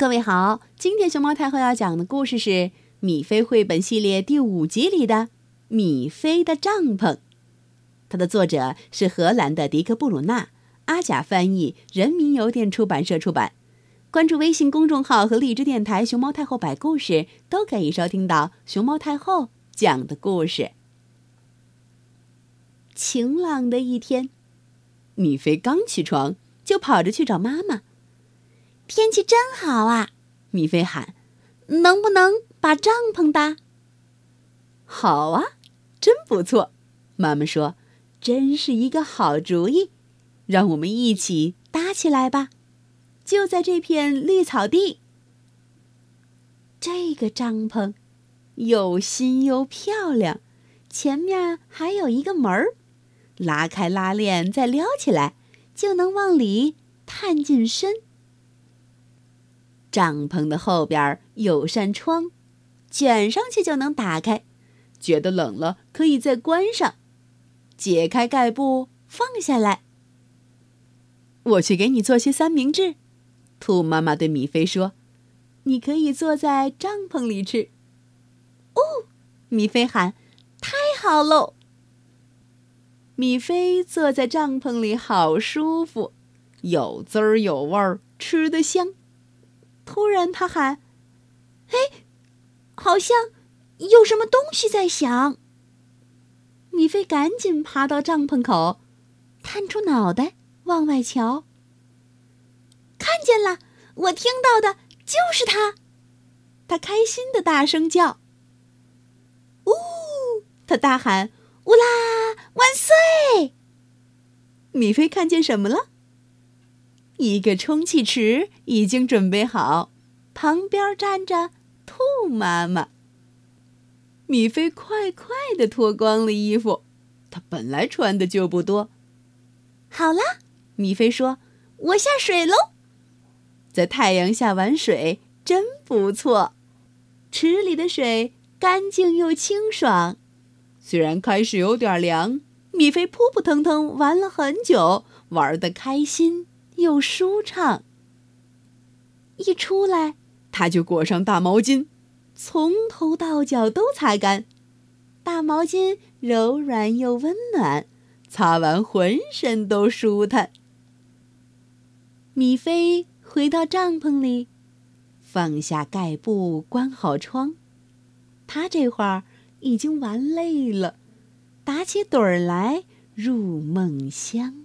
各位好，今天熊猫太后要讲的故事是《米菲绘本系列》第五集里的《米菲的帐篷》，它的作者是荷兰的迪克·布鲁纳，阿甲翻译，人民邮电出版社出版。关注微信公众号和荔枝电台“熊猫太后摆故事”，都可以收听到熊猫太后讲的故事。晴朗的一天，米菲刚起床就跑着去找妈妈。天气真好啊！米菲喊：“能不能把帐篷搭？”“好啊，真不错。”妈妈说：“真是一个好主意，让我们一起搭起来吧。”就在这片绿草地。这个帐篷又新又漂亮，前面还有一个门儿，拉开拉链再撩起来，就能往里探进身。帐篷的后边有扇窗，卷上去就能打开。觉得冷了，可以再关上。解开盖布，放下来。我去给你做些三明治。兔妈妈对米菲说：“你可以坐在帐篷里吃。”哦，米菲喊：“太好喽！”米菲坐在帐篷里，好舒服，有滋儿有味儿，吃得香。突然，他喊：“哎，好像有什么东西在响。”米菲赶紧爬到帐篷口，探出脑袋往外瞧。看见了，我听到的就是他。他开心的大声叫：“呜！”他大喊：“乌拉万岁！”米菲看见什么了？一个充气池已经准备好，旁边站着兔妈妈。米菲快快的脱光了衣服，她本来穿的就不多。好了，米菲说：“我下水喽。”在太阳下玩水真不错，池里的水干净又清爽。虽然开始有点凉，米菲扑扑腾腾玩了很久，玩得开心。又舒畅。一出来，他就裹上大毛巾，从头到脚都擦干。大毛巾柔软又温暖，擦完浑身都舒坦。米菲回到帐篷里，放下盖布，关好窗。他这会儿已经玩累了，打起盹儿来，入梦乡。